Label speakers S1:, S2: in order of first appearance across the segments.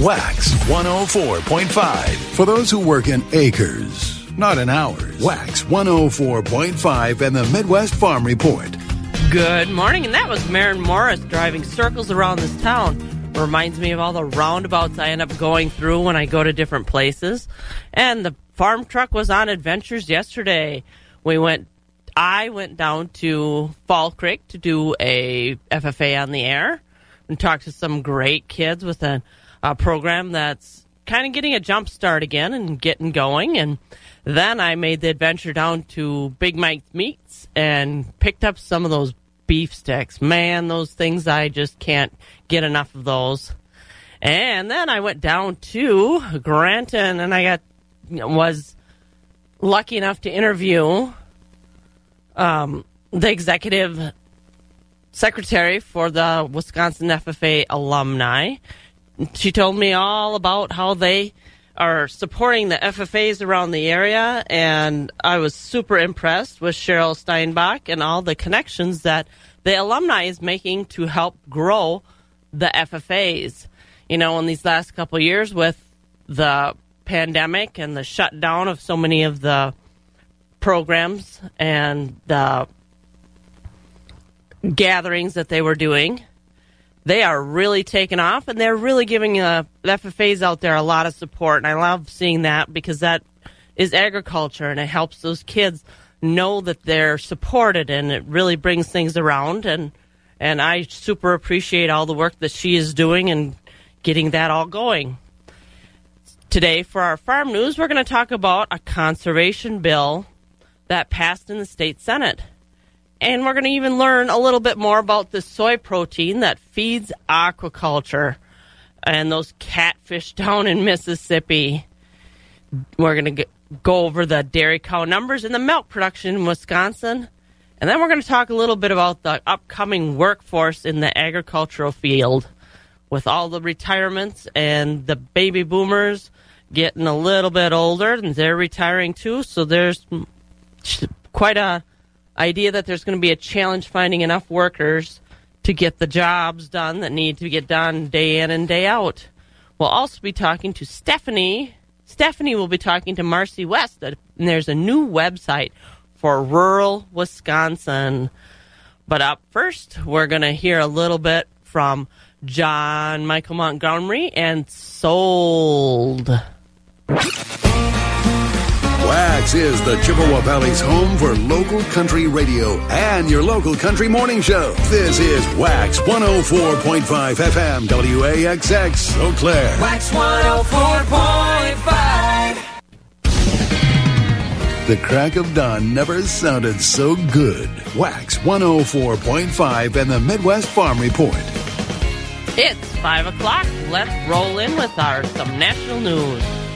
S1: Wax 104.5. For those who work in acres, not in hours. Wax 104.5 and the Midwest Farm Report.
S2: Good morning, and that was Maren Morris driving circles around this town. Reminds me of all the roundabouts I end up going through when I go to different places. And the farm truck was on adventures yesterday. We went, I went down to Fall Creek to do a FFA on the air and talked to some great kids with a, a program that's kind of getting a jump start again and getting going. And then I made the adventure down to Big Mike's Meats and picked up some of those beef sticks. Man, those things I just can't get enough of those. And then I went down to Granton and I got was lucky enough to interview um, the executive secretary for the Wisconsin FFA alumni. She told me all about how they are supporting the FFAs around the area, and I was super impressed with Cheryl Steinbach and all the connections that the alumni is making to help grow the FFAs. You know, in these last couple years with the pandemic and the shutdown of so many of the programs and the gatherings that they were doing, they are really taking off and they're really giving uh, FFAs out there a lot of support. And I love seeing that because that is agriculture and it helps those kids know that they're supported and it really brings things around. And, and I super appreciate all the work that she is doing and getting that all going. Today, for our farm news, we're going to talk about a conservation bill that passed in the state Senate. And we're going to even learn a little bit more about the soy protein that feeds aquaculture and those catfish down in Mississippi. We're going to go over the dairy cow numbers and the milk production in Wisconsin. And then we're going to talk a little bit about the upcoming workforce in the agricultural field with all the retirements and the baby boomers getting a little bit older and they're retiring too. So there's quite a idea that there's going to be a challenge finding enough workers to get the jobs done that need to get done day in and day out. We'll also be talking to Stephanie. Stephanie will be talking to Marcy West, and there's a new website for rural Wisconsin. But up first, we're going to hear a little bit from John Michael Montgomery and Sold.
S1: Wax is the Chippewa Valley's home for local country radio and your local country morning show. This is Wax 104.5 FM WAXX Eau Claire.
S3: Wax 104.5.
S1: The crack of dawn never sounded so good. Wax 104.5 and the Midwest Farm Report.
S2: It's 5 o'clock. Let's roll in with our some national news.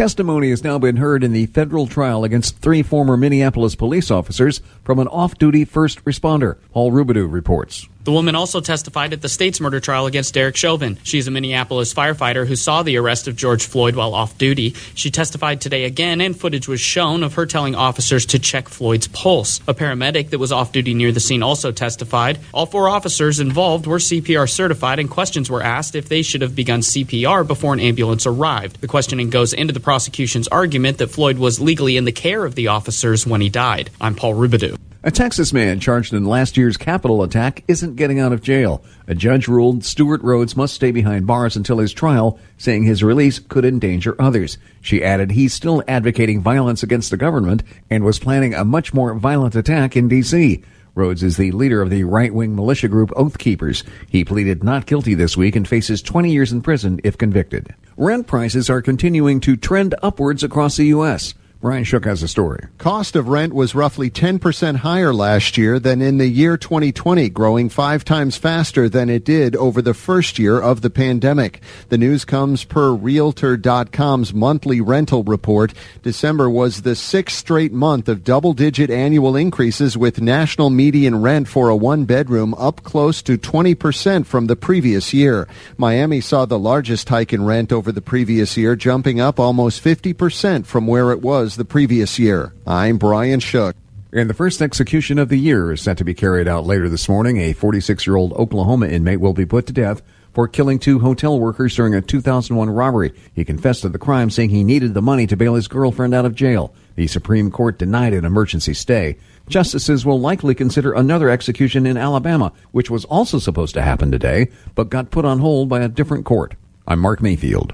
S4: Testimony has now been heard in the federal trial against three former Minneapolis police officers from an off duty first responder. Paul Rubidoux reports.
S5: The woman also testified at the state's murder trial against Derek Chauvin. She's a Minneapolis firefighter who saw the arrest of George Floyd while off duty. She testified today again, and footage was shown of her telling officers to check Floyd's pulse. A paramedic that was off duty near the scene also testified. All four officers involved were CPR certified, and questions were asked if they should have begun CPR before an ambulance arrived. The questioning goes into the prosecution's argument that Floyd was legally in the care of the officers when he died. I'm Paul Rubidoux.
S4: A Texas man charged in last year's Capitol attack isn't getting out of jail. A judge ruled Stewart Rhodes must stay behind bars until his trial, saying his release could endanger others. She added he's still advocating violence against the government and was planning a much more violent attack in D.C. Rhodes is the leader of the right-wing militia group Oath Keepers. He pleaded not guilty this week and faces 20 years in prison if convicted. Rent prices are continuing to trend upwards across the U.S. Brian Shook has a story.
S6: Cost of rent was roughly 10% higher last year than in the year 2020, growing five times faster than it did over the first year of the pandemic. The news comes per Realtor.com's monthly rental report. December was the sixth straight month of double digit annual increases with national median rent for a one bedroom up close to 20% from the previous year. Miami saw the largest hike in rent over the previous year, jumping up almost 50% from where it was was the previous year. I'm Brian Shook.
S4: And the first execution of the year is set to be carried out later this morning. A 46 year old Oklahoma inmate will be put to death for killing two hotel workers during a 2001 robbery. He confessed to the crime, saying he needed the money to bail his girlfriend out of jail. The Supreme Court denied an emergency stay. Justices will likely consider another execution in Alabama, which was also supposed to happen today, but got put on hold by a different court. I'm Mark Mayfield.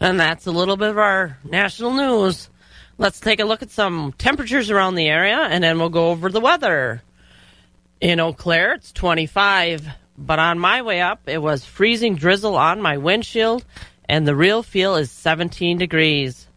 S2: And that's a little bit of our national news. Let's take a look at some temperatures around the area, and then we'll go over the weather. In Eau Claire, it's 25, but on my way up, it was freezing drizzle on my windshield, and the real feel is 17 degrees.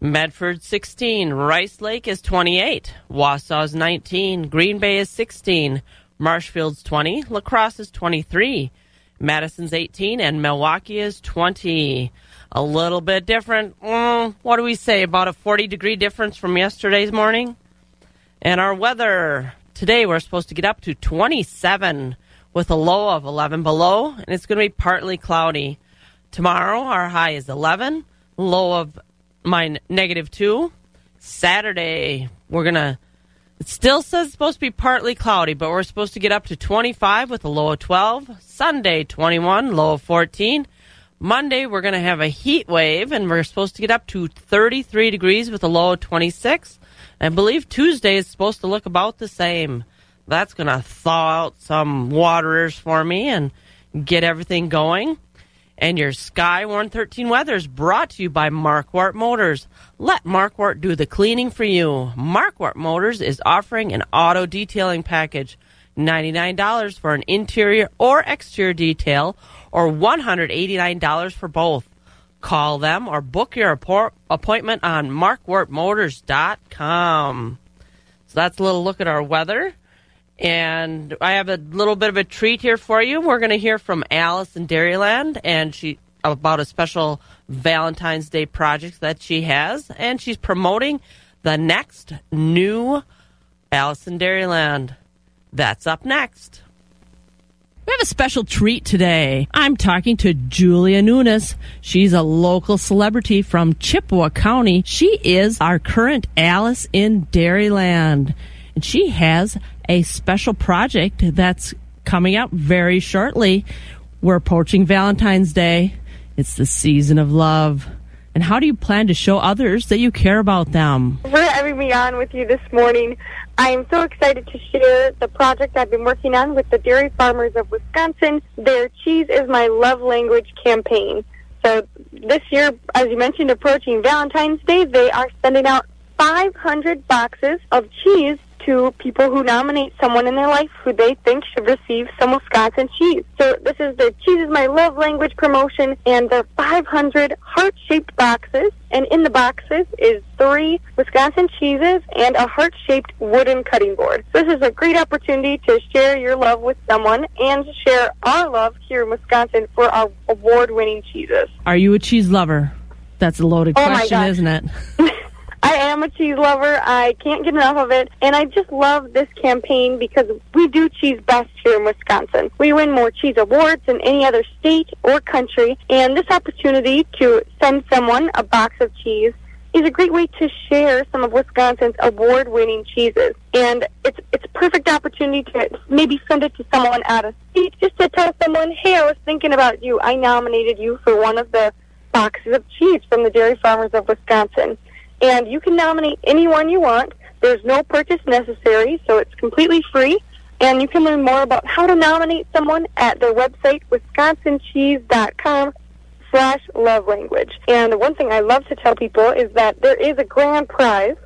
S2: Medford 16, Rice Lake is 28, Wausau is 19, Green Bay is 16, Marshfield's 20, La Crosse is 23, Madison's 18, and Milwaukee is 20. A little bit different. Mm, what do we say? About a 40 degree difference from yesterday's morning? And our weather today, we're supposed to get up to 27 with a low of 11 below, and it's going to be partly cloudy. Tomorrow, our high is 11, low of my negative 2. Saturday, we're going to it still says it's supposed to be partly cloudy, but we're supposed to get up to 25 with a low of 12. Sunday, 21, low of 14. Monday, we're going to have a heat wave, and we're supposed to get up to 33 degrees with a low of 26. I believe Tuesday is supposed to look about the same. That's going to thaw out some waterers for me and get everything going. And your Sky 113 weather is brought to you by Marquardt Motors. Let Marquardt do the cleaning for you. Marquardt Motors is offering an auto detailing package $99 for an interior or exterior detail, or $189 for both. Call them or book your appointment on marquardtmotors.com. So that's a little look at our weather. And I have a little bit of a treat here for you. We're going to hear from Alice in Dairyland and she about a special Valentine's Day project that she has, and she's promoting the next new Alice in Dairyland. That's up next. We have a special treat today. I'm talking to Julia Nunes. She's a local celebrity from Chippewa County. She is our current Alice in Dairyland. And she has a special project that's coming up very shortly. We're approaching Valentine's Day. It's the season of love. And how do you plan to show others that you care about them?
S3: For having me on with you this morning. I am so excited to share the project I've been working on with the dairy farmers of Wisconsin. Their Cheese is My Love Language campaign. So this year, as you mentioned, approaching Valentine's Day, they are sending out 500 boxes of cheese to people who nominate someone in their life who they think should receive some Wisconsin cheese. So this is the Cheese is My Love Language promotion, and the 500 heart-shaped boxes. And in the boxes is three Wisconsin cheeses and a heart-shaped wooden cutting board. So this is a great opportunity to share your love with someone and share our love here in Wisconsin for our award-winning cheeses.
S2: Are you a cheese lover? That's a loaded
S3: Oh,
S2: question, isn't it?
S3: I am a cheese lover. I can't get enough of it. And I just love this campaign because we do cheese best here in Wisconsin. We win more cheese awards than any other state or country. And this opportunity to send someone a box of cheese is a great way to share some of Wisconsin's award-winning cheeses. And it's it's a perfect opportunity to maybe send it to someone out of state just to tell someone, hey, I was thinking about you. I nominated you for one of the boxes of cheese from the dairy farmers of Wisconsin and you can nominate anyone you want. There's no purchase necessary, so it's completely free. And you can learn more about how to nominate someone at their website, wisconsincheese.com slash love language. And one thing I love to tell people is that there is a grand prize.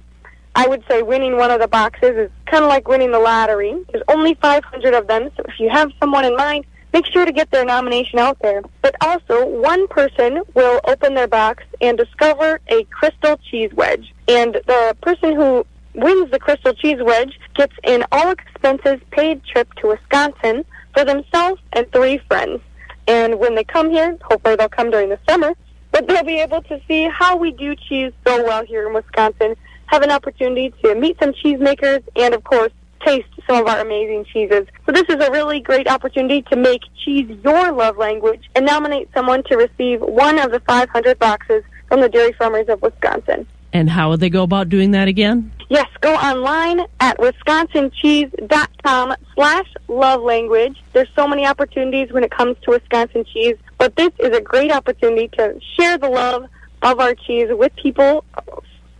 S3: I would say winning one of the boxes is kind of like winning the lottery. There's only 500 of them, so if you have someone in mind, make sure to get their nomination out there. But also, one person will open their box and discover a crystal cheese wedge. And the person who wins the crystal cheese wedge gets an all expenses paid trip to Wisconsin for themselves and three friends. And when they come here, hopefully they'll come during the summer, but they'll be able to see how we do cheese so well here in Wisconsin, have an opportunity to meet some cheesemakers, and of course, taste some of our amazing cheeses. So this is a really great opportunity to make cheese your love language and nominate someone to receive one of the 500 boxes from the Dairy Farmers of Wisconsin.
S2: And how would they go about doing that again?
S3: Yes, go online at wisconsincheese.com slash love language. There's so many opportunities when it comes to Wisconsin cheese, but this is a great opportunity to share the love of our cheese with people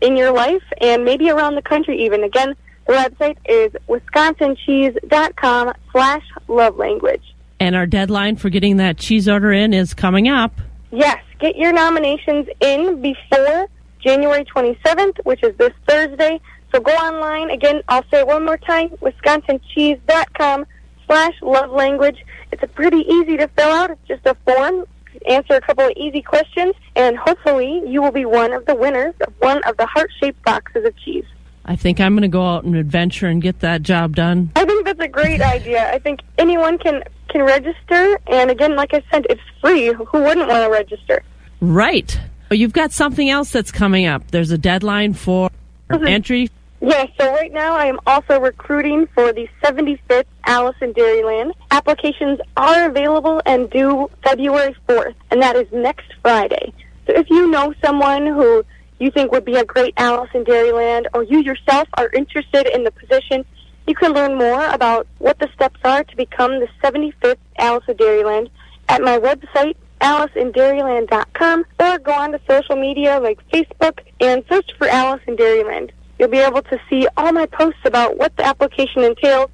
S3: in your life and maybe around the country even. Again, the website is wisconsincheese.com slash love language.
S2: And our deadline for getting that cheese order in is coming up.
S3: Yes, get your nominations in before January 27th, which is this Thursday. So go online. Again, I'll say it one more time, wisconsincheese.com slash love language. It's a pretty easy to fill out. It's just a form. Answer a couple of easy questions, and hopefully you will be one of the winners of one of the heart-shaped boxes of cheese.
S2: I think I'm going to go out and adventure and get that job done.
S3: I think that's a great idea. I think anyone can can register, and again, like I said, it's free. Who wouldn't want to register?
S2: Right. You've got something else that's coming up. There's a deadline for
S3: Mhm.
S2: entry.
S3: Yeah, so right now I am also recruiting for the 75th Alice in Dairyland. Applications are available and due February 4th, and that is next Friday. So if you know someone who you think would be a great Alice in Dairyland, or you yourself are interested in the position, you can learn more about what the steps are to become the 75th Alice in Dairyland at my website, aliceinDairyland.com, or go on to social media like Facebook and search for Alice in Dairyland. You'll be able to see all my posts about what the application entails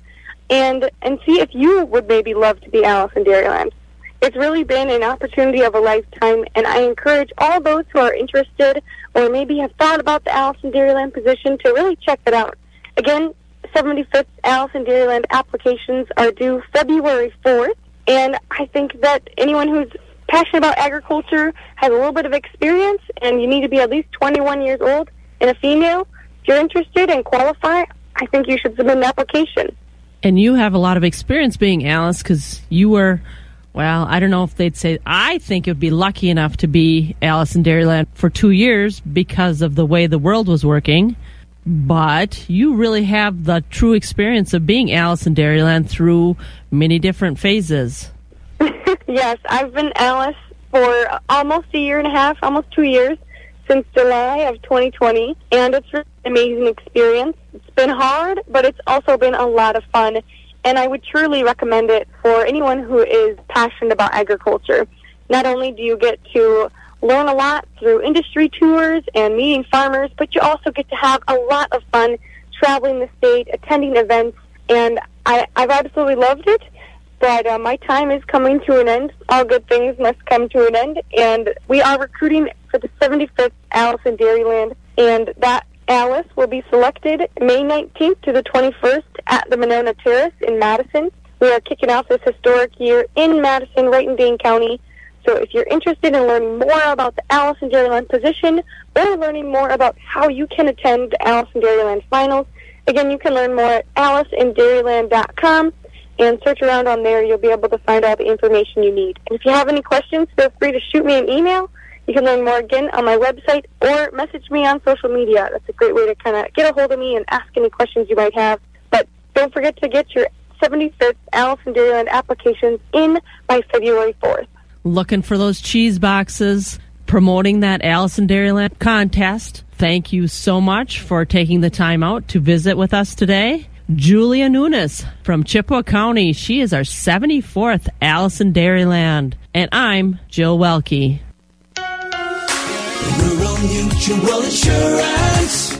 S3: and and see if you would maybe love to be Alice in Dairyland. It's really been an opportunity of a lifetime, and I encourage all those who are interested or maybe have thought about the Alice in Dairyland position to really check it out. Again, 75th Alice in Dairyland applications are due February 4th, and I think that anyone who's passionate about agriculture has a little bit of experience, and you need to be at least 21 years old and a female. If you're interested and qualify, I think you should submit an application.
S2: And you have a lot of experience being Alice because you were, well, I don't know if they'd say, I think it would be lucky enough to be Alice in Dairyland for two years because of the way the world was working. But you really have the true experience of being Alice in Dairyland through many different phases.
S3: yes, I've been Alice for almost a year and a half, almost two years, since July of 2020, and it's an amazing experience. It's been hard, but it's also been a lot of fun, and I would truly recommend it for anyone who is passionate about agriculture. Not only do you get to learn a lot through industry tours and meeting farmers, but you also get to have a lot of fun traveling the state, attending events, and I, I've absolutely loved it but uh, my time is coming to an end. All good things must come to an end, and we are recruiting for the 75th Alice in Dairyland, and that Alice will be selected May 19th to the 21st at the Monona Terrace in Madison. We are kicking off this historic year in Madison, right in Dane County. So if you're interested in learning more about the Alice in Dairyland position or learning more about how you can attend the Alice in Dairyland finals, again, you can learn more at aliceinDairyland.com and search around on there. You'll be able to find all the information you need. And if you have any questions, feel free to shoot me an email. You can learn more again on my website or message me on social media. That's a great way to kind of get a hold of me and ask any questions you might have. But don't forget to get your 75th Alice in Dairyland applications in by February 4th.
S2: Looking for those cheese boxes, promoting that Alice in Dairyland contest. Thank you so much for taking the time out to visit with us today. Julia Nunes from Chippewa County. She is our 74th Alice in Dairyland. And I'm Jill Welke.
S7: Rural Mutual Insurance,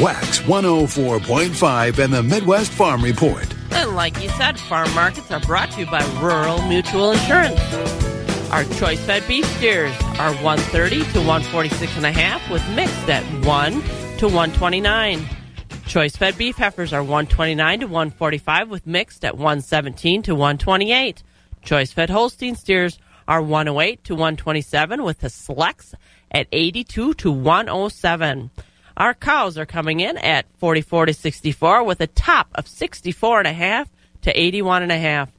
S1: Wax 104.5 and the Midwest Farm Report.
S2: And like you said, farm markets are brought to you by Rural Mutual Insurance. Our choice fed beef steers are 130 to 146 and a half with mixed at 1 to 129. Choice fed beef heifers are 129 to 145 with mixed at 117 to 128. Choice fed Holstein steers are 108 to 127 with the selects at 82 to 107. Our cows are coming in at 44 to 64 with a top of 64 and a half to 81 and a half.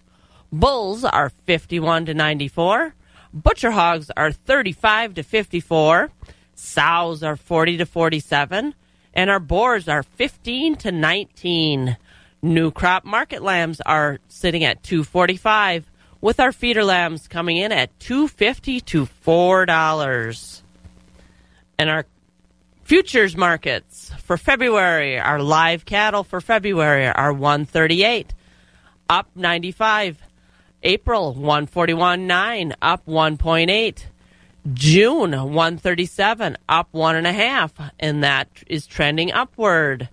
S2: Bulls are 51 to 94. Butcher hogs are 35 to 54. Sows are 40 to 47. And our boars are 15 to 19. New crop market lambs are sitting at 245 with our feeder lambs coming in at 250 to $4. And our futures markets for February, our live cattle for February are 138 up 95. April 141.9 up 1.8. June 137 up one and a half, and that is trending upward.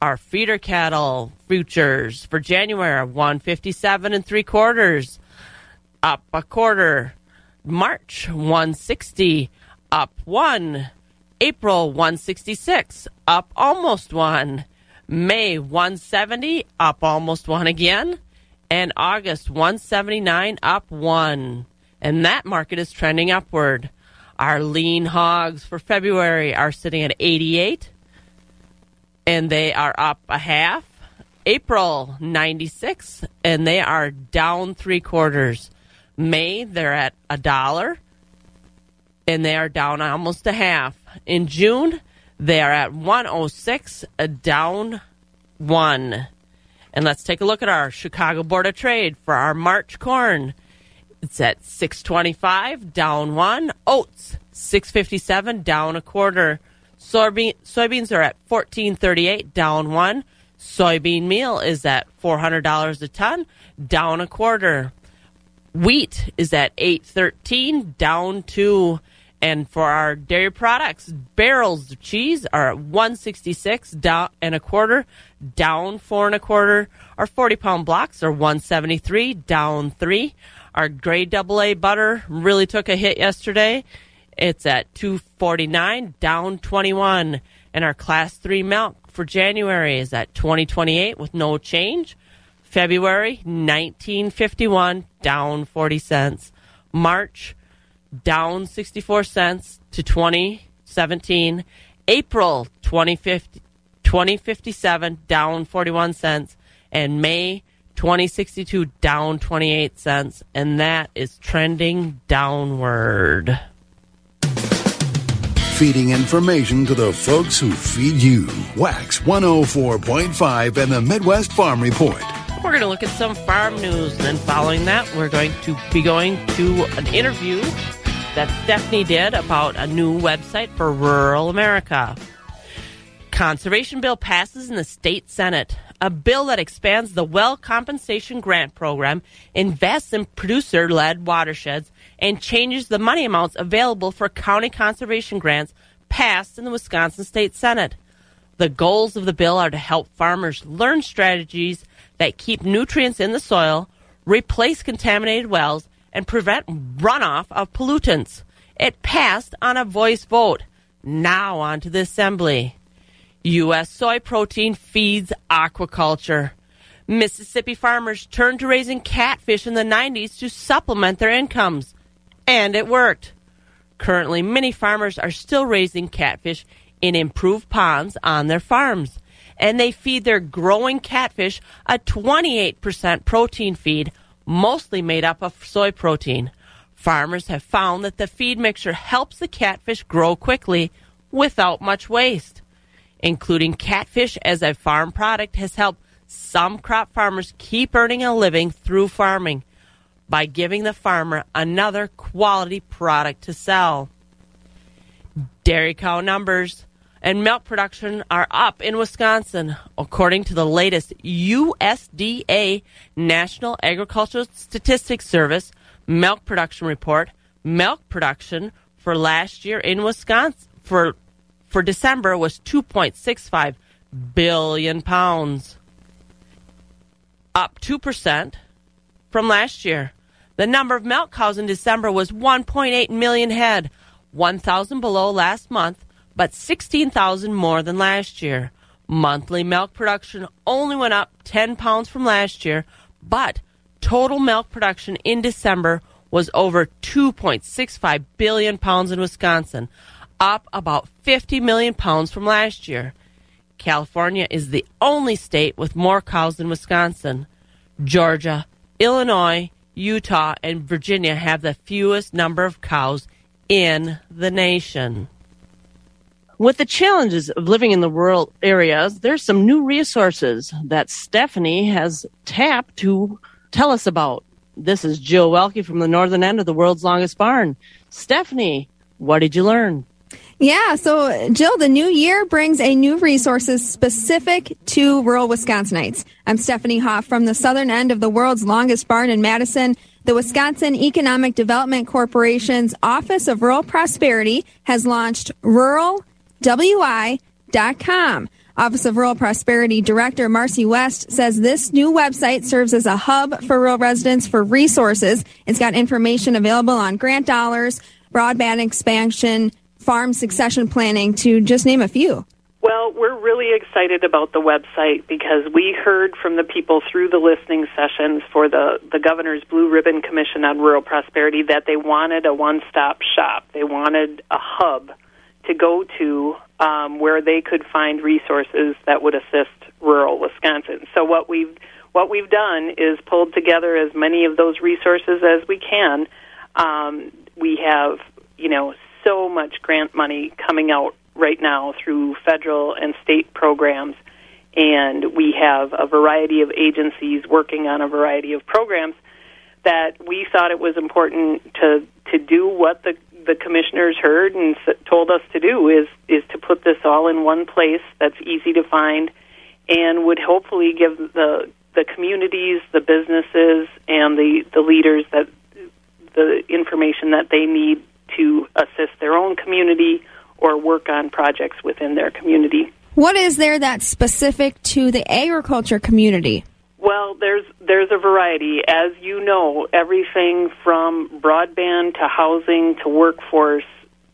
S2: Our feeder cattle futures for January are 157 and three quarters up a quarter. March 160 up one. April 166 up almost one. May 170 up almost one again and August 179 up 1 and that market is trending upward. Our lean hogs for February are sitting at 88 and they are up a half. April 96 and they are down 3 quarters. May they're at a dollar and they are down almost a half. In June they are at 106 a down 1. And let's take a look at our Chicago Board of Trade for our March corn. It's at 625, down one. Oats, 657, down a quarter. Soybean, soybeans are at 1438, down one. Soybean meal is at $400 a ton, down a quarter. Wheat is at 813, down two. And for our dairy products, barrels of cheese are at 166 down and a quarter, down four and a quarter. Our 40 pound blocks are 173, down three. Our grade double A butter really took a hit yesterday. It's at 249, down 21. And our class three milk for January is at 2028 with no change. February 1951, down 40 cents. March down 64 cents to 2017. April 2050, 2057 down 41 cents. And May 2062 down 28 cents. And that is trending downward.
S1: Feeding information to the folks who feed you. Wax 104.5 and the Midwest Farm Report.
S2: We're going to look at some farm news. And then following that, we're going to be going to an interview that Stephanie did about a new website for rural America. Conservation bill passes in the state senate. A bill that expands the well compensation grant program, invests in producer led watersheds, and changes the money amounts available for county conservation grants passed in the Wisconsin State Senate. The goals of the bill are to help farmers learn strategies that keep nutrients in the soil, replace contaminated wells, and prevent runoff of pollutants. It passed on a voice vote. Now on to the assembly. U.S. soy protein feeds aquaculture. Mississippi farmers turned to raising catfish in the 90s to supplement their incomes. And it worked. Currently, many farmers are still raising catfish in improved ponds on their farms. And they feed their growing catfish a 28% protein feed mostly made up of soy protein. Farmers have found that the feed mixture helps the catfish grow quickly without much waste. Including catfish as a farm product has helped some crop farmers keep earning a living through farming by giving the farmer another quality product to sell. Dairy cow numbers and milk production are up in Wisconsin, according to the latest USDA National Agricultural Statistics Service milk production report. Milk production for last year in Wisconsin for for December was 2.65 billion pounds, up 2% from last year. The number of milk cows in December was 1.8 million head, 1,000 below last month but 16,000 more than last year. Monthly milk production only went up 10 pounds from last year, but total milk production in December was over 2.65 billion pounds in Wisconsin, up about 50 million pounds from last year. California is the only state with more cows than Wisconsin. Georgia, Illinois, Utah, and Virginia have the fewest number of cows in the nation. With the challenges of living in the rural areas, there's some new resources that Stephanie has tapped to tell us about. This is Jill Welke from the northern end of the world's longest barn. Stephanie, what did you learn?
S8: Yeah, so Jill, the new year brings a new resources specific to rural Wisconsinites. I'm Stephanie Hoff from the southern end of the world's longest barn in Madison. The Wisconsin Economic Development Corporation's Office of Rural Prosperity has launched ruralwi.com. Office of Rural Prosperity Director Marcy West says this new website serves as a hub for rural residents for resources. It's got information available on grant dollars, broadband expansion, farm succession planning, to just name a few.
S9: Well, we're really excited about the website because we heard from the people through the listening sessions for the, the Governor's Blue Ribbon Commission on Rural Prosperity that they wanted a one stop shop. They wanted a hub to go to um, where they could find resources that would assist rural Wisconsin. So what we've what we've done is pulled together as many of those resources as we can. Um, we have you know so much grant money coming out right now through federal and state programs, and we have a variety of agencies working on a variety of programs that we thought it was important to to do what the the commissioners heard and told us to do is is to put this all in one place that's easy to find and would hopefully give the the communities, the businesses, and the the leaders that the information that they need to assist their own community or work on projects within their community.
S8: What is there that's specific to the agriculture community?
S9: Well, there's there's a variety. As you know, everything from broadband to housing to workforce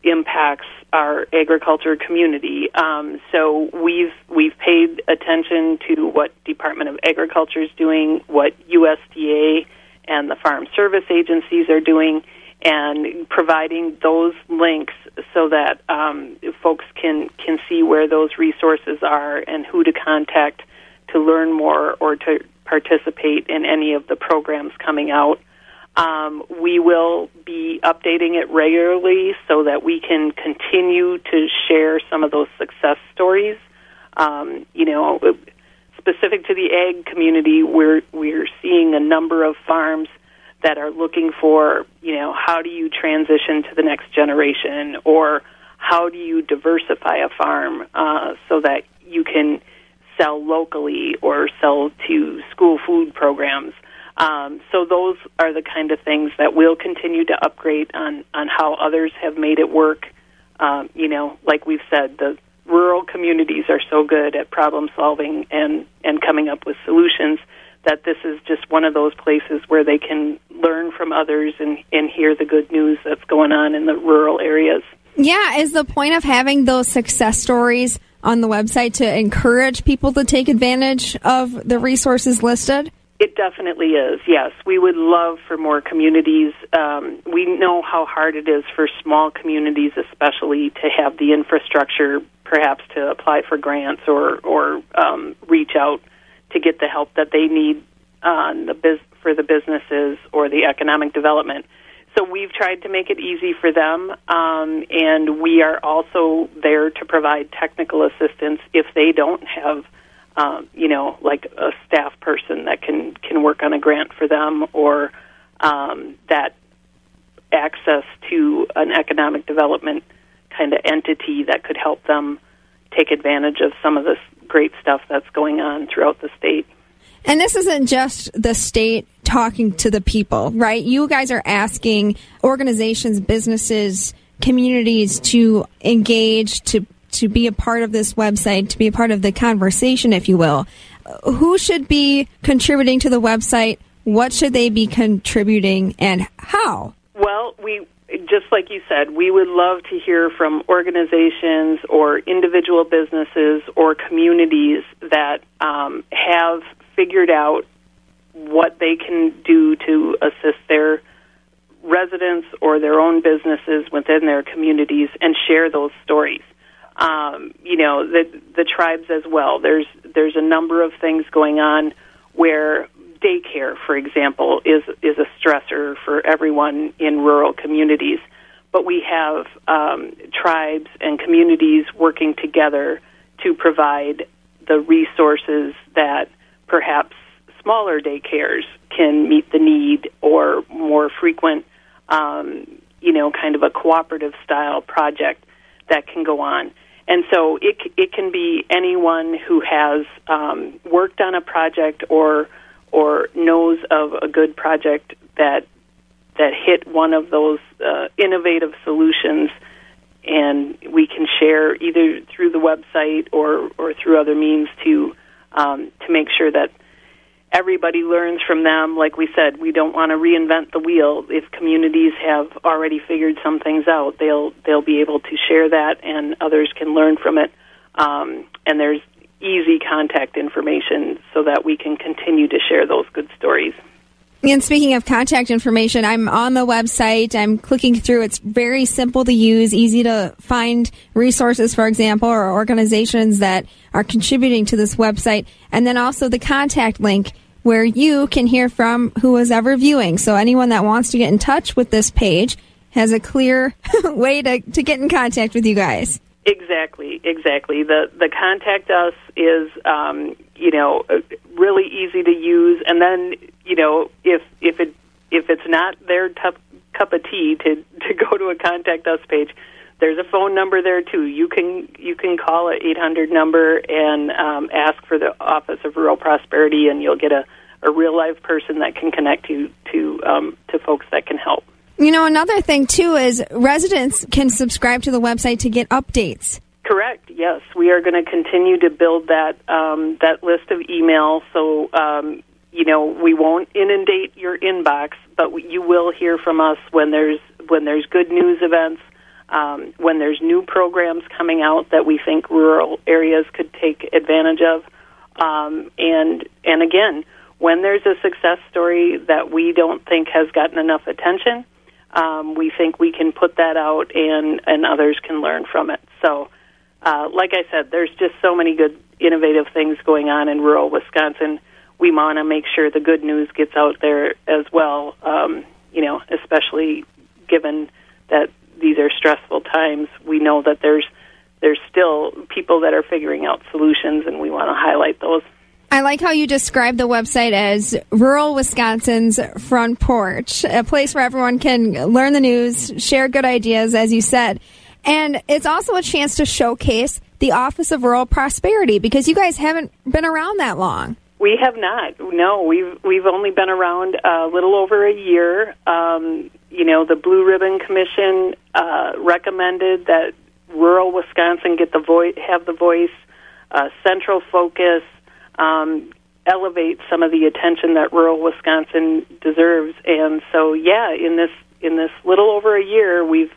S9: impacts our agriculture community. Um, so we've we've paid attention to what Department of Agriculture is doing, what USDA and the Farm Service agencies are doing, and providing those links so that um, folks can can see where those resources are and who to contact to learn more or to participate in any of the programs coming out. Um, we will be updating it regularly so that we can continue to share some of those success stories. Um, you know, specific to the ag community, we're we're seeing a number of farms that are looking for, you know, how do you transition to the next generation, or how do you diversify a farm uh, so that you can sell locally or sell to school food programs. Um, so those are the kind of things that we'll continue to upgrade on on how others have made it work. Um, you know, like we've said, the rural communities are so good at problem solving and and coming up with solutions that this is just one of those places where they can learn from others and and hear the good news that's going on in the rural areas.
S8: Yeah, is the point of having those success stories on the website to encourage people to take advantage of the resources listed?
S9: It definitely is. Yes, we would love for more communities. Um, we know how hard it is for small communities, especially, to have the infrastructure, perhaps to apply for grants or or um, reach out to get the help that they need on the biz- for the businesses or the economic development. So we've tried to make it easy for them, um, and we are also there to provide technical assistance if they don't have, um, you know, like a staff person that can can work on a grant for them or um, that access to an economic development kind of entity that could help them take advantage of some of this great stuff that's going on throughout the state.
S8: And this isn't just the state talking to the people, right? You guys are asking organizations, businesses, communities to engage, to to be a part of this website, to be a part of the conversation, if you will. Who should be contributing to the website? What should they be contributing, and how?
S9: Well, we just like you said, we would love to hear from organizations or individual businesses or communities that um, have figured out what they can do to assist their residents or their own businesses within their communities and share those stories. Um, you know, the the tribes as well. There's there's a number of things going on where daycare, for example, is is a stressor for everyone in rural communities. But we have um, tribes and communities working together to provide the resources that perhaps smaller daycares can meet the need or more frequent, um, you know, kind of a cooperative style project that can go on. And so it, it can be anyone who has um, worked on a project or or knows of a good project that that hit one of those uh, innovative solutions, and we can share either through the website or or through other means to um, to make sure that everybody learns from them. Like we said, we don't want to reinvent the wheel. If communities have already figured some things out, they'll they'll be able to share that, and others can learn from it. Um, and there's easy contact information so that we can continue to share those good stories.
S8: And speaking of contact information, I'm on the website. I'm clicking through. It's very simple to use, easy to find resources, for example, or organizations that are contributing to this website. And then also the contact link where you can hear from who is ever viewing. So anyone that wants to get in touch with this page has a clear way to, to get in contact with you guys.
S9: Exactly, exactly. The the contact us is um, you know uh, really easy to use, and then you know if if it if it's not their tup, cup of tea to to go to a contact us page, there's a phone number there too. You can you can call a 800 number and um, ask for the Office of Rural Prosperity, and you'll get a a real live person that can connect you to um, to folks that can help.
S8: You know, another thing too is residents can subscribe to the website to get updates.
S9: Correct. Yes, we are going to continue to build that um, that list of emails. So um, you know, we won't inundate your inbox, but you will hear from us when there's when there's good news events, um, when there's new programs coming out that we think rural areas could take advantage of, um, and and again, when there's a success story that we don't think has gotten enough attention, um, we think we can put that out and, and others can learn from it. So, uh, like I said, there's just so many good, innovative things going on in rural Wisconsin. We want to make sure the good news gets out there as well, um, you know, especially given that these are stressful times. We know that there's there's still people that are figuring out solutions, and we want to highlight those.
S8: I like how you describe the website as rural Wisconsin's front porch, a place where everyone can learn the news, share good ideas, as you said. And it's also a chance to showcase the Office of Rural Prosperity because you guys haven't been around that long.
S9: We have not. No, we've we've only been around a little over a year. Um, you know, the Blue Ribbon Commission uh, recommended that rural Wisconsin get the voice, have the voice, uh, central focus, um, elevate some of the attention that rural Wisconsin deserves. And so, yeah, in this in this little over a year, we've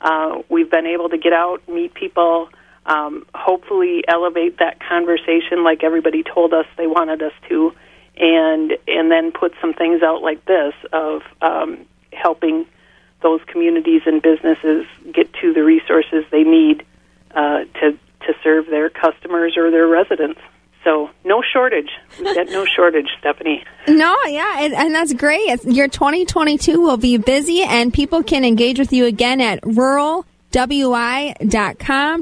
S9: uh, we've been able to get out, meet people, um, hopefully elevate that conversation like everybody told us they wanted us to, and and then put some things out like this of um, helping those communities and businesses get to the resources they need uh, to to serve their customers or their residents. So no shortage. No shortage, Stephanie.
S8: No, yeah, and, and that's great. It's, your 2022 will be busy, and people can engage with you again at ruralwi.com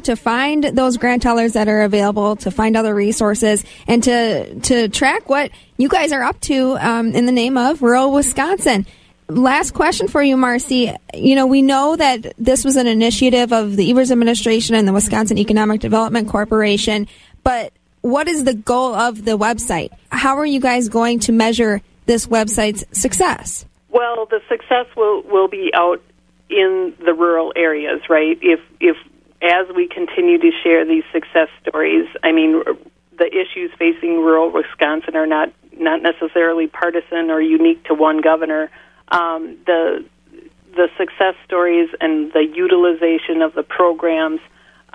S8: to find those grant dollars that are available, to find other resources, and to to track what you guys are up to um, in the name of rural Wisconsin. Last question for you, Marcy. You know, we know that this was an initiative of the Evers administration and the Wisconsin Economic Development Corporation, but what is the goal of the website? How are you guys going to measure this website's success?
S9: Well, the success will will be out in the rural areas, right? If if as we continue to share these success stories, I mean, the issues facing rural Wisconsin are not not necessarily partisan or unique to one governor. Um, the the success stories and the utilization of the programs,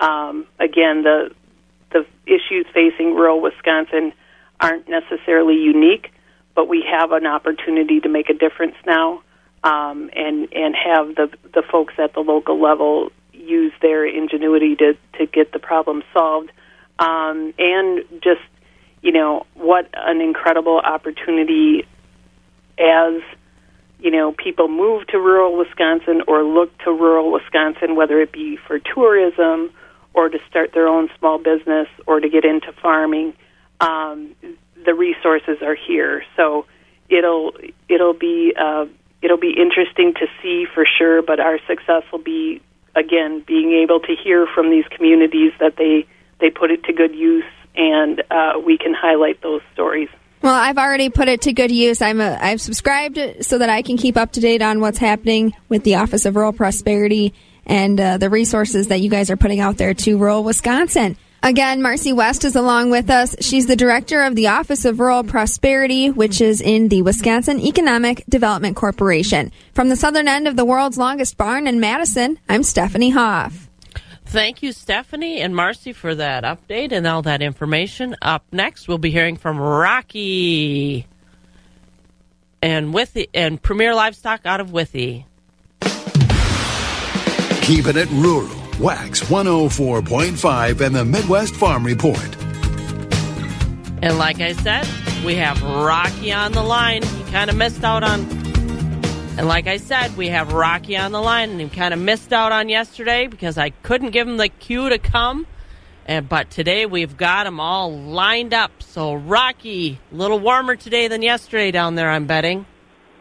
S9: um, again, the the issues facing rural Wisconsin aren't necessarily unique, but we have an opportunity to make a difference now. um, and and have the the folks at the local level use their ingenuity to to get the problem solved, um, and just you know what an incredible opportunity as you know people move to rural Wisconsin or look to rural Wisconsin, whether it be for tourism or to start their own small business or to get into farming. Um, the resources are here, so it'll it'll be uh, it'll be interesting to see for sure. But our success will be again being able to hear from these communities that they they put it to good use, and uh, we can highlight those stories.
S8: Well, I've already put it to good use. I'm a, I've subscribed so that I can keep up to date on what's happening with the Office of Rural Prosperity and uh, the resources that you guys are putting out there to rural Wisconsin. Again, Marcy West is along with us. She's the director of the Office of Rural Prosperity, which is in the Wisconsin Economic Development Corporation. From the southern end of the world's longest barn in Madison, I'm Stephanie Hoff.
S2: Thank you, Stephanie and Marcy, for that update and all that information. Up next, we'll be hearing from Rocky and Withee and Premier Livestock out of Withee.
S1: Keeping it rural. Wax 104.5 and the Midwest Farm Report.
S2: And like I said, we have Rocky on the line. He kind of missed out on. And like I said, we have Rocky on the line, and he kind of missed out on yesterday because I couldn't give him the cue to come. And but today we've got them all lined up. So Rocky, a little warmer today than yesterday down there. I'm betting.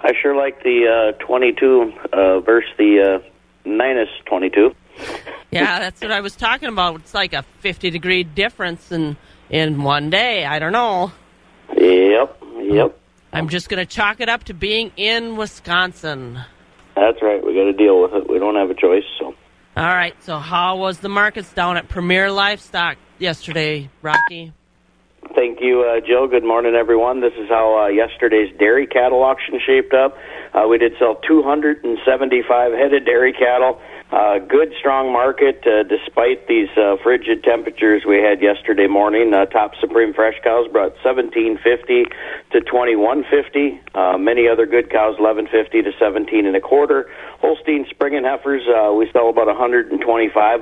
S10: I sure like the uh, 22 uh, versus the uh, minus 22.
S2: Yeah, that's what I was talking about. It's like a 50 degree difference in in one day. I don't know.
S10: Yep, yep.
S2: I'm just going to chalk it up to being in Wisconsin.
S10: That's right. We got to deal with it. We don't have a choice. So
S2: All right. So how was the markets down at Premier Livestock yesterday, Rocky?
S10: Thank you, uh, Joe. Good morning, everyone. This is how uh, yesterday's dairy cattle auction shaped up. Uh, we did sell 275 headed dairy cattle. Uh, good, strong market uh, despite these uh, frigid temperatures we had yesterday morning. Uh, top Supreme Fresh cows brought 1750 to 2150. Uh, many other good cows 1150 to 17 and a quarter. Holstein spring and heifers, uh, we sell about 125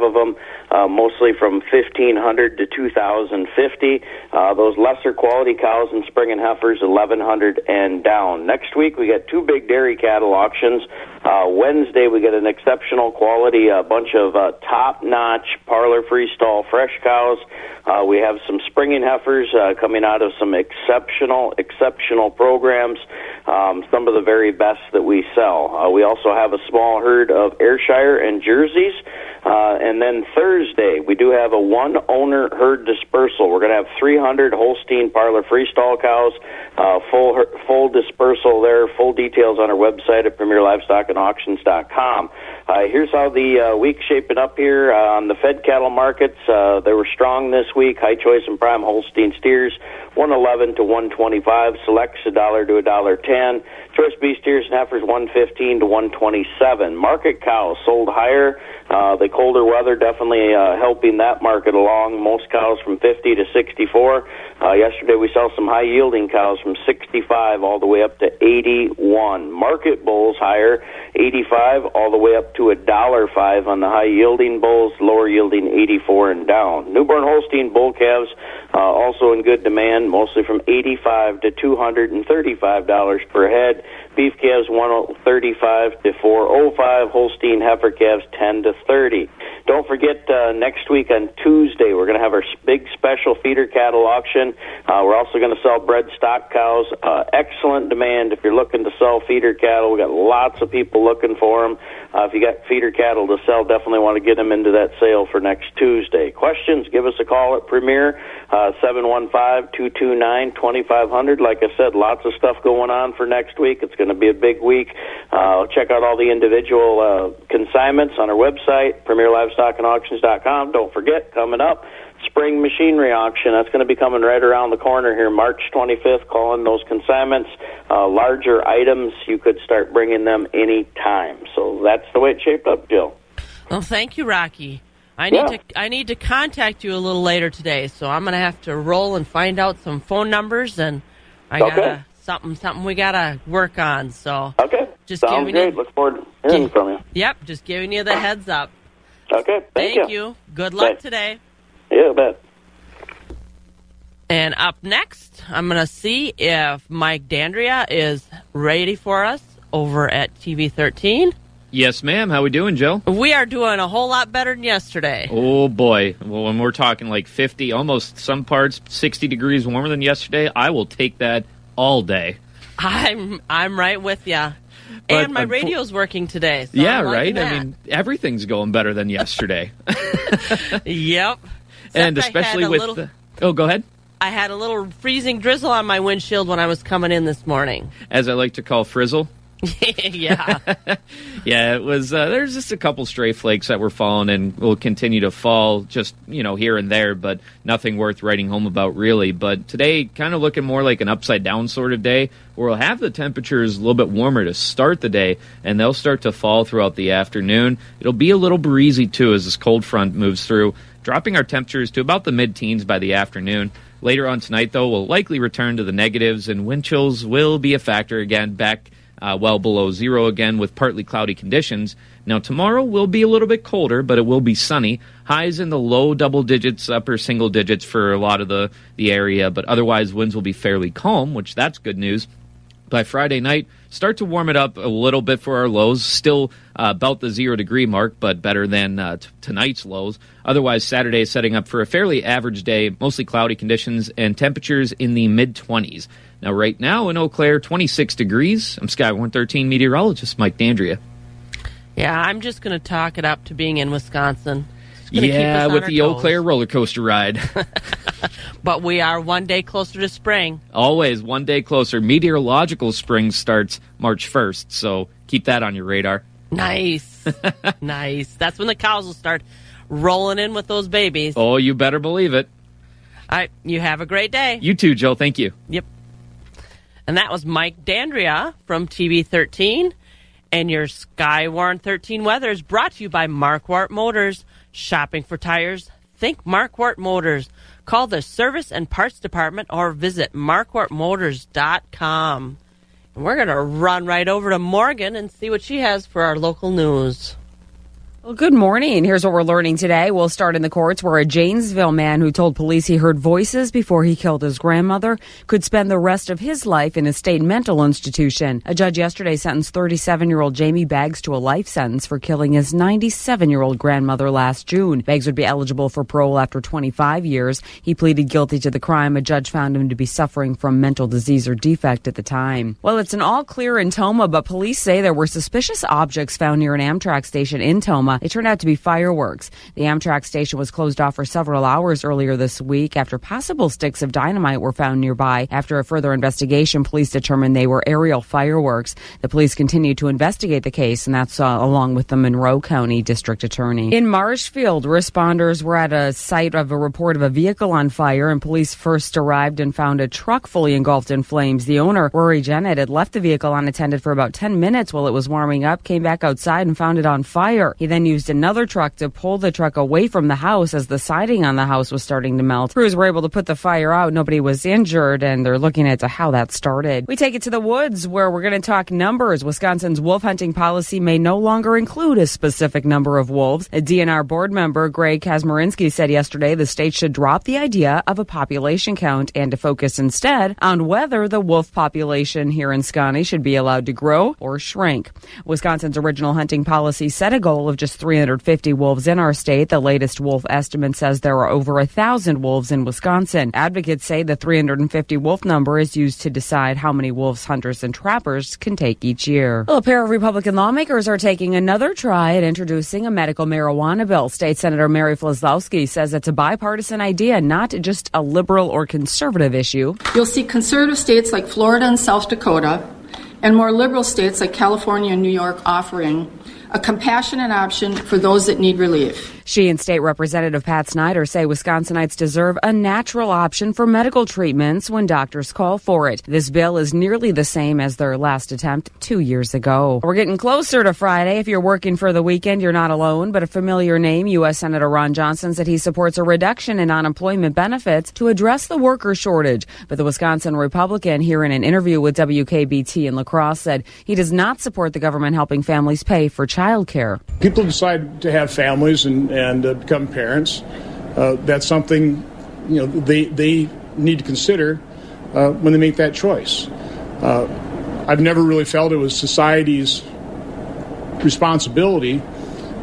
S10: of them, uh, mostly from 1500 to 2050. Uh, those lesser quality cows and spring and heifers 1100 and down. Next week we got two big dairy cattle auctions. Uh, Wednesday we get an exceptional quality, a bunch of uh, top-notch parlor freestall fresh cows. Uh, we have some springing heifers uh, coming out of some exceptional, exceptional programs. Um, some of the very best that we sell. Uh, we also have a small herd of Ayrshire and Jerseys. Uh, and then Thursday, we do have a one owner herd dispersal. We're going to have 300 Holstein parlor freestall cows, uh, full full dispersal there. Full details on our website at Premier Livestock at PremierLivestockAndAuctions.com. Uh, here's how the uh, week's shaping up here on the fed cattle markets. Uh, they were strong this week. High choice and prime Holstein steers, 111 to 125. Selects a dollar to a dollar ten. Choice B steers and heifers, 115 to 127. Market cows sold higher. Uh, the colder weather definitely uh, helping that market along. Most cows from 50 to 64. Uh, yesterday we saw some high yielding cows from 65 all the way up to 81. Market bulls higher, 85 all the way up to a dollar five on the high yielding bulls, lower yielding 84 and down. Newborn Holstein bull calves uh, also in good demand, mostly from 85 to 235 dollars per head. Beef calves 135 to 405. Holstein heifer calves 10 to 30. Don't forget uh, next week on Tuesday we're going to have our big special feeder cattle auction. Uh, we're also going to sell bred stock cows. Uh, excellent demand if you're looking to sell feeder cattle. We got lots of people looking for them. Uh, if you got feeder cattle to sell, definitely want to get them into that sale for next Tuesday. Questions? Give us a call at Premier uh, seven one five two two nine twenty five hundred. Like I said, lots of stuff going on for next week. It's going to be a big week. Uh, check out all the individual uh, consignments on our website, PremierLivestockAndAuctions.com. Don't forget, coming up, spring machinery auction. That's going to be coming right around the corner here, March 25th. Calling those consignments, uh, larger items. You could start bringing them any time. So that's the way it shaped up, Jill.
S2: Well, thank you, Rocky. I need
S10: Yeah.
S2: to I need to contact you a little later today, so I'm going to have to roll and find out some phone numbers, and I
S10: Okay.
S2: gotta something something we gotta work on. So
S10: Okay.
S2: Just
S10: Sounds
S2: giving
S10: great.
S2: you.
S10: Look forward to hearing from you.
S2: Yep, just giving you the heads up.
S10: Okay, thank,
S2: Thank you. Good luck
S10: Bye.
S2: today.
S10: Yeah, bet.
S2: And up next, I'm going to see if Mike Dandria is ready for us over at TV 13.
S11: Yes, ma'am. How we doing, Joe?
S2: We are doing a whole lot better than yesterday.
S11: Oh boy. Well, when we're talking like 50, almost some parts 60 degrees warmer than yesterday, I will take that all day.
S2: I'm I'm right with you. And my
S11: unfo-
S2: radio's working today. So
S11: yeah,
S2: I'm liking
S11: right. I mean, everything's going better than yesterday.
S2: yep.
S11: And especially with
S2: little-
S11: the, Oh, go ahead.
S2: I had a little freezing drizzle on my windshield when I was coming in this morning.
S11: As I like to call frizzle.
S2: yeah.
S11: Yeah, it was. Uh, there's just a couple stray flakes that were falling and will continue to fall, just you know here and there, but nothing worth writing home about really. But today, kind of looking more like an upside down sort of day, where we'll have the temperatures a little bit warmer to start the day, and they'll start to fall throughout the afternoon. It'll be a little breezy too as this cold front moves through, dropping our temperatures to about the mid-teens by the afternoon. Later on tonight, though, we'll likely return to the negatives, and wind chills will be a factor again, back uh, well below zero again with partly cloudy conditions. Now, tomorrow will be a little bit colder, but it will be sunny. Highs in the low double digits, upper single digits for a lot of the, the area, but otherwise, winds will be fairly calm, which that's good news by Friday night, start to warm it up a little bit for our lows. Still uh, about the zero degree mark, but better than uh, t- tonight's lows. Otherwise, Saturday is setting up for a fairly average day, mostly cloudy conditions and temperatures in the mid 20s. Now, right now in Eau Claire, 26 degrees. I'm Skywarn 13 meteorologist Mike Dandria.
S2: Yeah, I'm just going to talk it up to being in Wisconsin. It's gonna keep
S11: Yeah, with the Eau. Claire roller coaster ride.
S2: But we are one day closer to spring.
S11: Always one day closer. Meteorological spring starts March 1st, so keep that on your radar.
S2: Nice. nice. That's when the cows will start rolling in with those babies.
S11: Oh, you better believe it.
S2: All right, you have a great day.
S11: You too, Joe. Thank you.
S2: Yep. And that was Mike Dandria from TV13. And your Skywarn 13 weather is brought to you by Markquart Motors. Shopping for tires? Think Markquart Motors. Call the service and parts department or visit markquartmotors.com. And we're going to run right over to Morgan and see what she has for our local news.
S12: Well, good morning. Here's what we're learning today. We'll start in the courts where a Janesville man who told police he heard voices before he killed his grandmother could spend the rest of his life in a state mental institution. A judge yesterday sentenced 37 year old Jamie Baggs to a life sentence for killing his 97 year old grandmother last June. Baggs would be eligible for parole after 25 years. He pleaded guilty to the crime. A judge found him to be suffering from mental disease or defect at the time. Well, it's an all clear in Tomah, but police say there were suspicious objects found near an Amtrak station in Tomah. They turned out to be fireworks. The Amtrak station was closed off for several hours earlier this week after possible sticks of dynamite were found nearby. After a further investigation, police determined they were aerial fireworks. The police continue to investigate the case, and that's uh, along with the Monroe County District Attorney. In Marshfield, responders were at a site of a report of a vehicle on fire, and police first arrived and found a truck fully engulfed in flames. The owner, Rory Jennett, had left the vehicle unattended for about 10 minutes while it was warming up, came back outside and found it on fire. He then used another truck to pull the truck away from the house as the siding on the house was starting to melt. Crews were able to put the fire out. Nobody was injured, and they're looking into how that started. We take it to the woods where we're going to talk numbers. Wisconsin's wolf hunting policy may no longer include a specific number of wolves. A DNR board member, Greg Kazmierski, said yesterday the state should drop the idea of a population count and to focus instead on whether the wolf population here in Scotty should be allowed to grow or shrink. Wisconsin's original hunting policy set a goal of just 350 wolves in our state. The latest wolf estimate says there are over a thousand wolves in Wisconsin. Advocates say the 350 wolf number is used to decide how many wolves hunters and trappers can take each year. Well, a pair of Republican lawmakers are taking another try at introducing a medical marijuana bill. State Senator Mary Felzkowski says it's a bipartisan idea, not just a liberal or conservative issue.
S13: You'll see conservative states like Florida and South Dakota, and more liberal states like California and New York offering a compassionate option for those that need relief.
S12: She and State Representative Pat Snyder say Wisconsinites deserve a natural option for medical treatments when doctors call for it. This bill is nearly the same as their last attempt two years ago. We're getting closer to Friday. If you're working for the weekend, you're not alone, but a familiar name, U.S. Senator Ron Johnson said he supports a reduction in unemployment benefits to address the worker shortage. But the Wisconsin Republican, here in an interview with WKBT in La Crosse, said he does not support the government helping families pay for child care.
S14: People decide to have families and, and uh, become parents. Uh, that's something you know they, they need to consider uh, when they make that choice. Uh, I've never really felt it was society's responsibility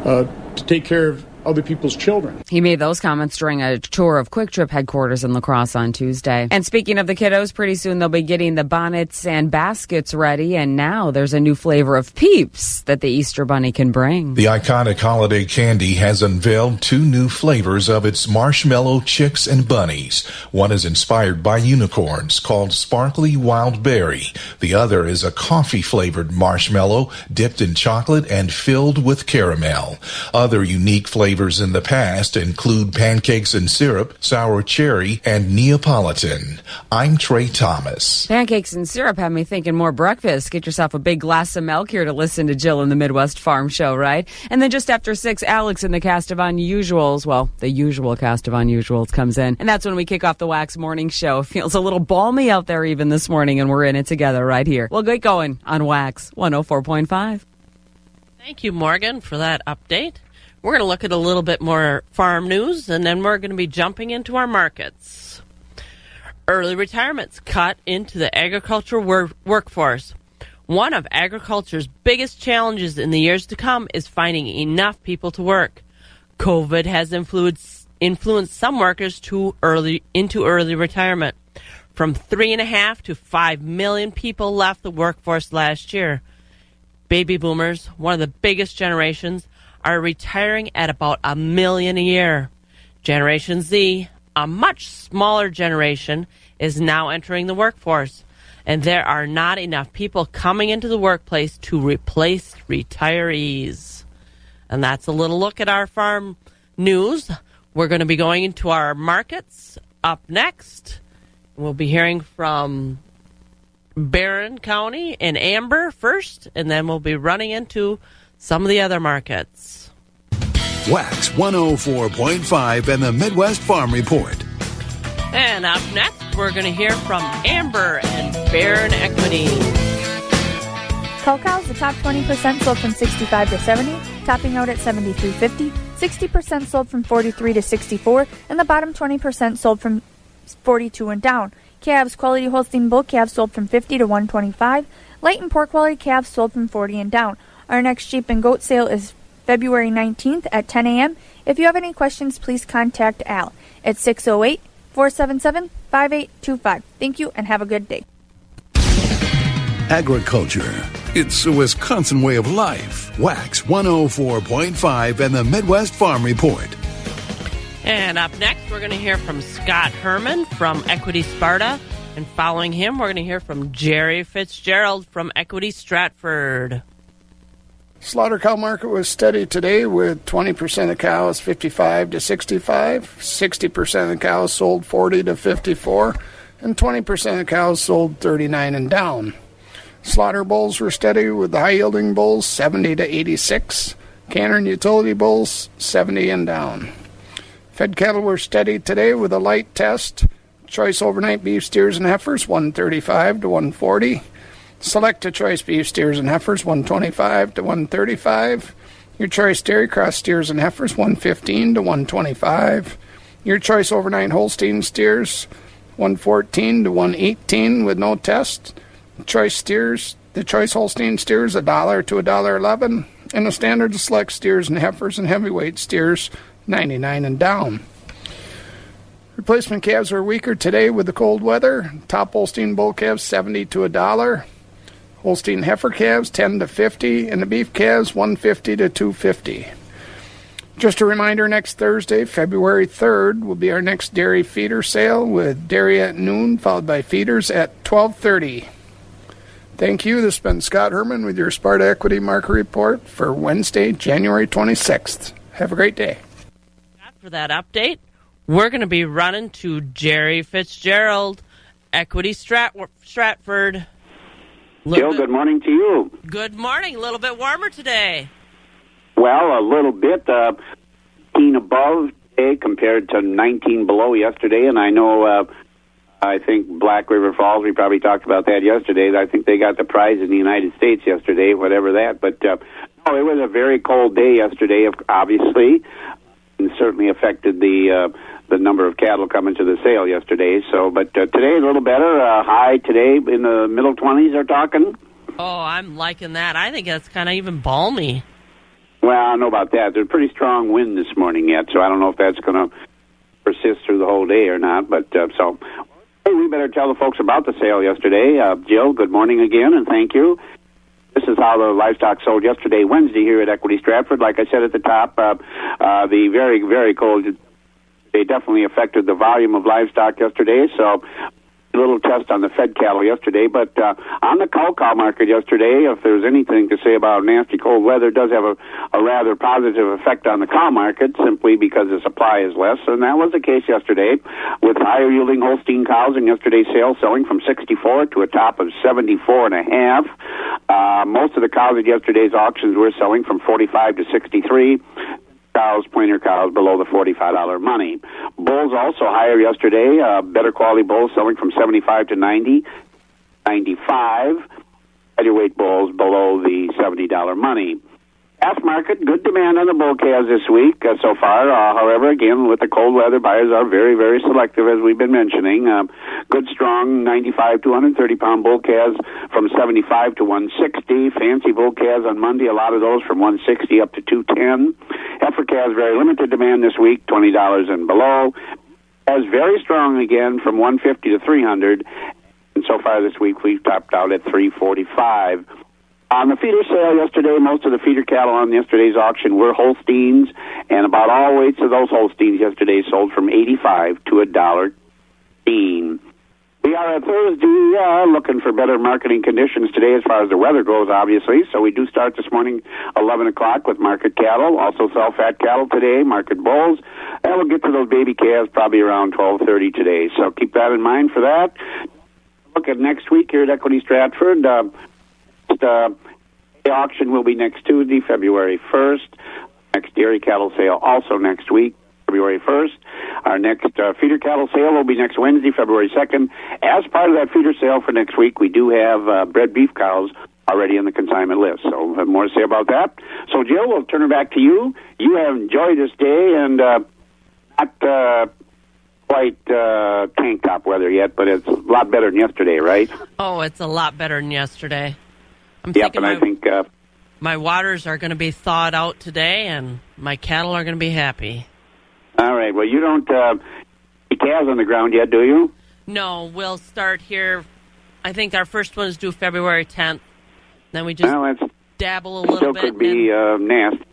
S14: uh, to take care of other people's children.
S12: He made those comments during a tour of Kwik Trip headquarters in La Crosse on Tuesday. And speaking of the kiddos, pretty soon they'll be getting the bonnets and baskets ready. And now there's a new flavor of Peeps that the Easter Bunny can bring.
S15: The iconic holiday candy has unveiled two new flavors of its marshmallow chicks and bunnies. One is inspired by unicorns called Sparkly Wild Berry. The other is a coffee flavored marshmallow dipped in chocolate and filled with caramel. Other unique flavors in the past include pancakes and syrup, sour cherry, and Neapolitan. I'm Trey Thomas.
S12: Pancakes and syrup have me thinking more breakfast. Get yourself a big glass of milk here to listen to Jill in the Midwest Farm Show, right? And then just after six, Alex in the cast of Unusuals, well, the usual cast of Unusuals comes in. And that's when we kick off the Wax Morning Show. Feels a little balmy out there even this morning, and we're in it together right here. We'll get going on Wax 104.5.
S2: Thank you, Morgan, for that update. We're going to look at a little bit more farm news, and then we're going to be jumping into our markets. Early retirements cut into the agricultural wor- workforce. One of agriculture's biggest challenges in the years to come is finding enough people to work. COVID has influenced, influenced some workers to early into early retirement. From three and a half to five million people left the workforce last year. Baby boomers, one of the biggest generations, are retiring at about a million a year. Generation Z, a much smaller generation, is now entering the workforce, and there are not enough people coming into the workplace to replace retirees. And that's a little look at our farm news. We're going to be going into our markets up next. We'll be hearing from Barron County and Amber first, and then we'll be running into some of the other markets.
S1: Wax 104.5 and the Midwest Farm Report.
S2: And up next, we're going to hear from Amber and Barron Equity.
S16: Cows, the top 20% sold from 65 to 70, topping out at 73.50. 60% sold from 43 to 64, and the bottom 20% sold from 42 and down. Calves, quality Holstein bull calves sold from 50 to 125. Light and poor quality calves sold from 40 and down. Our next sheep and goat sale is February 19th at 10 a.m. If you have any questions, please contact Al at 608 477 5825. Thank you and have a good day.
S1: Agriculture. It's a Wisconsin way of life. Wax 104.5 and the Midwest Farm Report.
S2: And up next, we're going to hear from Scott Herman from Equity Sparta. And following him, we're going to hear from Jerry Fitzgerald from Equity Stratford.
S17: Slaughter cow market was steady today with 20% of cows 55 to 65, 60% of cows sold 40 to 54, and 20% of cows sold 39 and down. Slaughter bulls were steady with the high yielding bulls 70 to 86, canner and utility bulls 70 and down. Fed cattle were steady today with a light test. Choice overnight beef steers and heifers 135 to 140. Select a choice beef steers and heifers 125 to 135. Your choice dairy cross steers and heifers 115 to 125. Your choice overnight Holstein steers 114 to 118 with no test. Choice steers, the choice Holstein steers a dollar to a dollar eleven, and the standard select steers and heifers and heavyweight steers 99 and down. Replacement calves are weaker today with the cold weather. Top Holstein bull calves 70 to a dollar. Holstein heifer calves 10 to 50 and the beef calves 150 to 250. Just a reminder next Thursday, February 3rd, will be our next dairy feeder sale with dairy at noon followed by feeders at 12:30. Thank you. This has been Scott Herman with your Sparta Equity Market Report for Wednesday, January 26th. Have a great day.
S2: for that update, we're going to be running to Jerry Fitzgerald, Equity Strat- Stratford.
S18: Jill, good morning to you.
S2: Good morning. A little bit warmer today.
S18: Well, a little bit. Uh, 18 above today compared to 19 below yesterday, and I know. Uh, I think Black River Falls. We probably talked about that yesterday. I think they got the prize in the United States yesterday, whatever that. But uh, no, it was a very cold day yesterday, obviously, and certainly affected the uh, the number of cattle coming to the sale yesterday. So, but uh, today a little better. Uh, high today in the middle 20s. Are talking.
S2: Oh, I'm liking that. I think that's kind of even balmy.
S18: Well, I don't know about that. There's a pretty strong wind this morning yet, so I don't know if that's going to persist through the whole day or not. But uh, so, hey, we better tell the folks about the sale yesterday. Uh, Jill, good morning again, and thank you. This is how the livestock sold yesterday, Wednesday, here at Equity Stratford. Like I said at the top, uh, uh, the very, very cold they definitely affected the volume of livestock yesterday. So little test on the fed cattle yesterday, but uh, on the cow cow market yesterday, if there's anything to say about nasty cold weather, does have a, a rather positive effect on the cow market simply because the supply is less, and that was the case yesterday with higher yielding Holstein cows in yesterday's sale selling from 64 to a top of 74 and a half. Uh, most of the cows at yesterday's auctions were selling from 45 to 63 cows, pointer cows below the $45 money. Bulls also higher yesterday, uh, better quality bulls selling from 75 to 90, 95. Heavyweight bulls below the $70 money. Calf market, good demand on the bull calves this week uh, so far. Uh, however, again, with the cold weather, buyers are very, very selective, as we've been mentioning. Um, good, strong 95 to 130 pound bull calves from 75 to 160. Fancy bull calves on Monday, a lot of those from 160 up to 210. Heifer calves, very limited demand this week, $20 and below. As very strong again from 150 to 300. And so far this week, we've topped out at 345. On the feeder sale yesterday, most of the feeder cattle on yesterday's auction were Holsteins, and about all weights of those Holsteins yesterday sold from 85 to a dollar. bean. We are at Thursday, uh, looking for better marketing conditions today as far as the weather goes, obviously. So we do start this morning 11 o'clock with market cattle. Also sell fat cattle today, market bulls. And we'll get to those baby calves probably around 12:30 today. So keep that in mind for that. Look at next week here at Equity Stratford. Uh, uh, the auction will be next Tuesday, February 1st. Next dairy cattle sale also next week, February 1st. Our next uh, feeder cattle sale will be next Wednesday, February 2nd. As part of that feeder sale for next week, we do have uh, bred beef cows already in the consignment list. So we'll have more to say about that. So, Jill, we'll turn it back to you. You have enjoyed this day and uh, not uh, quite uh, tank top weather yet, but it's a lot better than yesterday, right?
S2: Oh, it's a lot better than yesterday. I'm
S18: yep,
S2: thinking
S18: and I think uh,
S2: my waters are going to be thawed out today, and my cattle are going to be happy.
S18: all right. Well, you don't uh, calves on the ground yet, do you?
S2: No, we'll start here. I think our first one is due February 10th. Then we just
S18: well,
S2: dabble a little
S18: still
S2: bit.
S18: could be uh, nasty.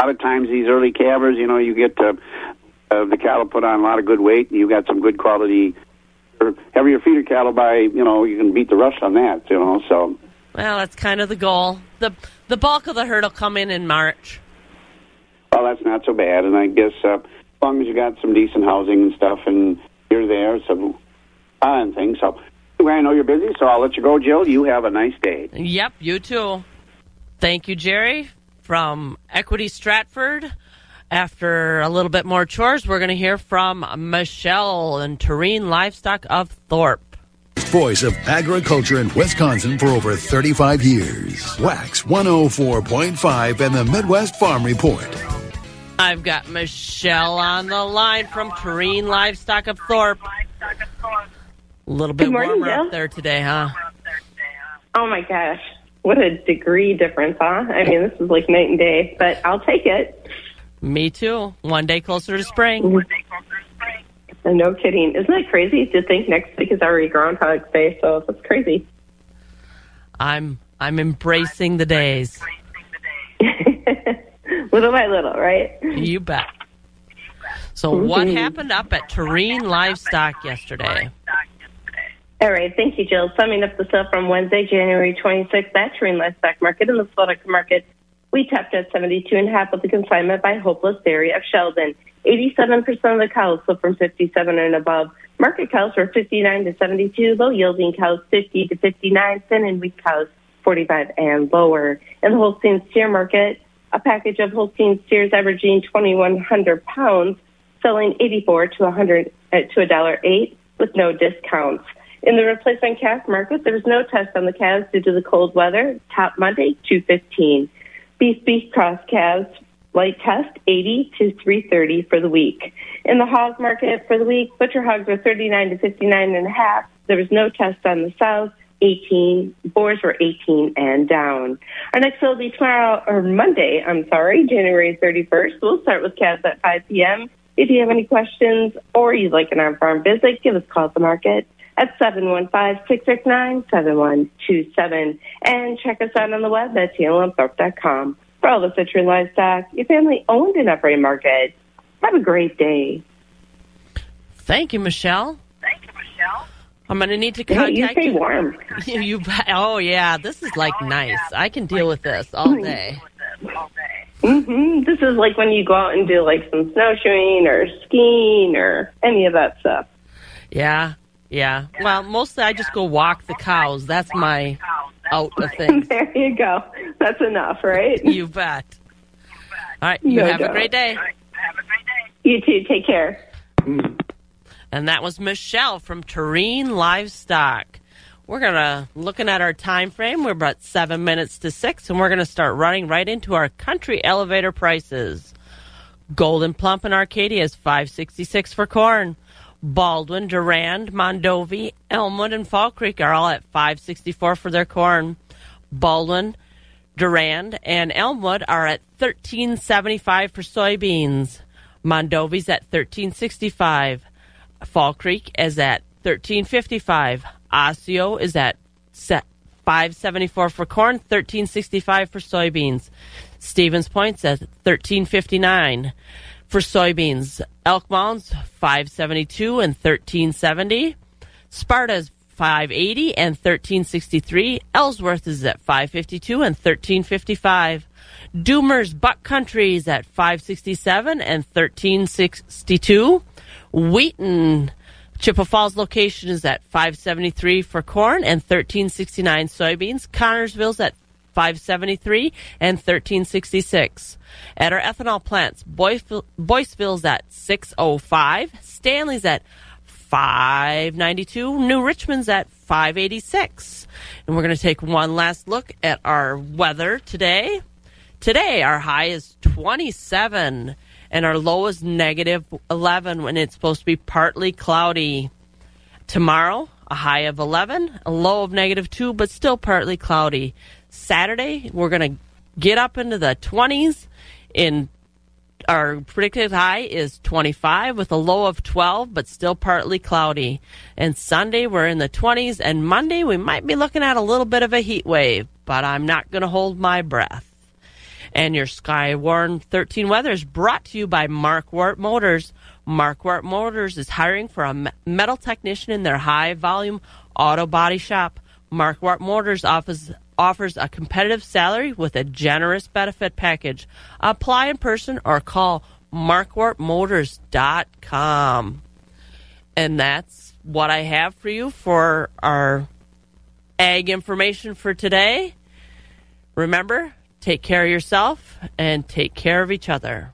S18: A lot of times, these early calvers, you know, you get uh, uh, the cattle put on a lot of good weight, and you got some good quality. Or heavier feeder cattle by, you know, you can beat the rush on that, you know. So
S2: Well, that's kind of the goal. the The bulk of the herd will come in in March.
S18: Well, that's not so bad, and I guess uh, as long as you got some decent housing and stuff, and you're there, some uh, and things. So anyway, I know you're busy, so I'll let you go, Jill. You have a nice day.
S2: Yep, you too. Thank you, Jerry, from Equity Stratford. After a little bit more chores, we're going to hear from Michelle and T&L Livestock of Thorpe.
S1: Voice of agriculture in Wisconsin for over 35 years. Wax 104.5 and the Midwest Farm Report.
S2: I've got Michelle on the line from T&L Livestock of Thorpe. A little bit
S19: Good morning,
S2: warmer
S19: Jill.
S2: up there today, huh?
S19: Oh my gosh. What a degree difference, huh? I mean, this is like night and day, but I'll take it.
S2: Me too. One day closer to spring.
S19: No kidding. Isn't that crazy to think next week is already Groundhog Day? So that's crazy.
S2: I'm I'm embracing the days.
S19: little by little, right?
S2: You bet. So mm-hmm. what happened up at T&L Livestock yesterday?
S19: All right. Thank you, Jill. Summing up the sale from Wednesday, January 26th at T&L Livestock Market in the Florida Market We tapped at 72 and a half with a consignment by Hopeless Dairy of Sheldon. 87% of the cows sold from 57 and above. Market cows were 59 to 72, low yielding cows 50 to 59, thin and weak cows 45 and lower. In the Holstein steer market, a package of Holstein steers averaging 2,100 pounds, selling 84 to 100 uh, to a dollar eight with no discounts. In the replacement calf market, there was no test on the calves due to the cold weather. Top Monday, 215. Beef beef cross calves light test 80 to 330 for the week. In the hog market for the week, butcher hogs were 39 to 59 and a half. There was no test on the south. 18 boars were 18 and down. Our next will be tomorrow or Monday. I'm sorry, January 31st. We'll start with calves at 5 p.m. If you have any questions or you'd like an on-farm visit, give us a call at the market at 715-669-7127 and check us out on the web at tnlthorpe.com. For all the Citroen livestock, your family owned and operated market. Have a great day.
S2: Thank you, Michelle.
S19: Thank you, Michelle.
S2: I'm going to need to
S19: Hey,
S2: contact
S19: you stay warm.
S2: You, you, oh yeah, this is like nice. I can deal with this all day.
S19: Mm-hmm. This is like when you go out and do like some snowshoeing or skiing or any of that stuff.
S2: Yeah, yeah. Well, mostly I just go walk the cows. That's my out of things.
S19: there you go. That's enough, right?
S2: You bet. All right, you
S19: No
S2: have a
S19: doubt.
S2: great day.
S19: You too. Take care. Mm-hmm.
S2: And that was Michelle from T&L Livestock. We're gonna looking at our time frame. We're about seven minutes to six, and we're gonna start running right into our country elevator prices. Golden Plump in Arcadia is five sixty six for corn. Baldwin, Durand, Mondovi, Elmwood, and Fall Creek are all at five sixty four for their corn. Baldwin, Durand, and Elmwood are at thirteen seventy five for soybeans. Mondovi's at thirteen sixty five. Fall Creek is at thirteen fifty five. Osseo is at five seventy four for corn, thirteen sixty five for soybeans. Stevens Point's at thirteen fifty nine for soybeans. Elk Mound's five seventy two and thirteen seventy. Sparta's 580 and 1363. Ellsworth is at 552 and 1355. Doomer's Buck Country is at 567 and 1362. Wheaton Chippewa Falls location is at 573 for corn and 1369 soybeans. Connorsville's at 573 and 1366. At our ethanol plants, Boyceville- Boyceville's at 605. Stanley's at 592. New Richmond's at 586. And we're going to take one last look at our weather today. Today, our high is 27 and our low is negative 11 when it's supposed to be partly cloudy. Tomorrow, a high of 11, a low of negative 2, but still partly cloudy. Saturday, we're going to get up into the 20s. In our predicted high is 25 with a low of 12, but still partly cloudy. And Sunday, we're in the 20s, and Monday, we might be looking at a little bit of a heat wave, but I'm not going to hold my breath. And your Sky Skywarn 13 weather is brought to you by Markquart Motors. Markquart Motors is hiring for a metal technician in their high volume auto body shop. Markquart Motors offers offers a competitive salary with a generous benefit package. Apply in person or call markquartmotors.com. And that's what I have for you for our ag information for today. Remember, take care of yourself and take care of each other.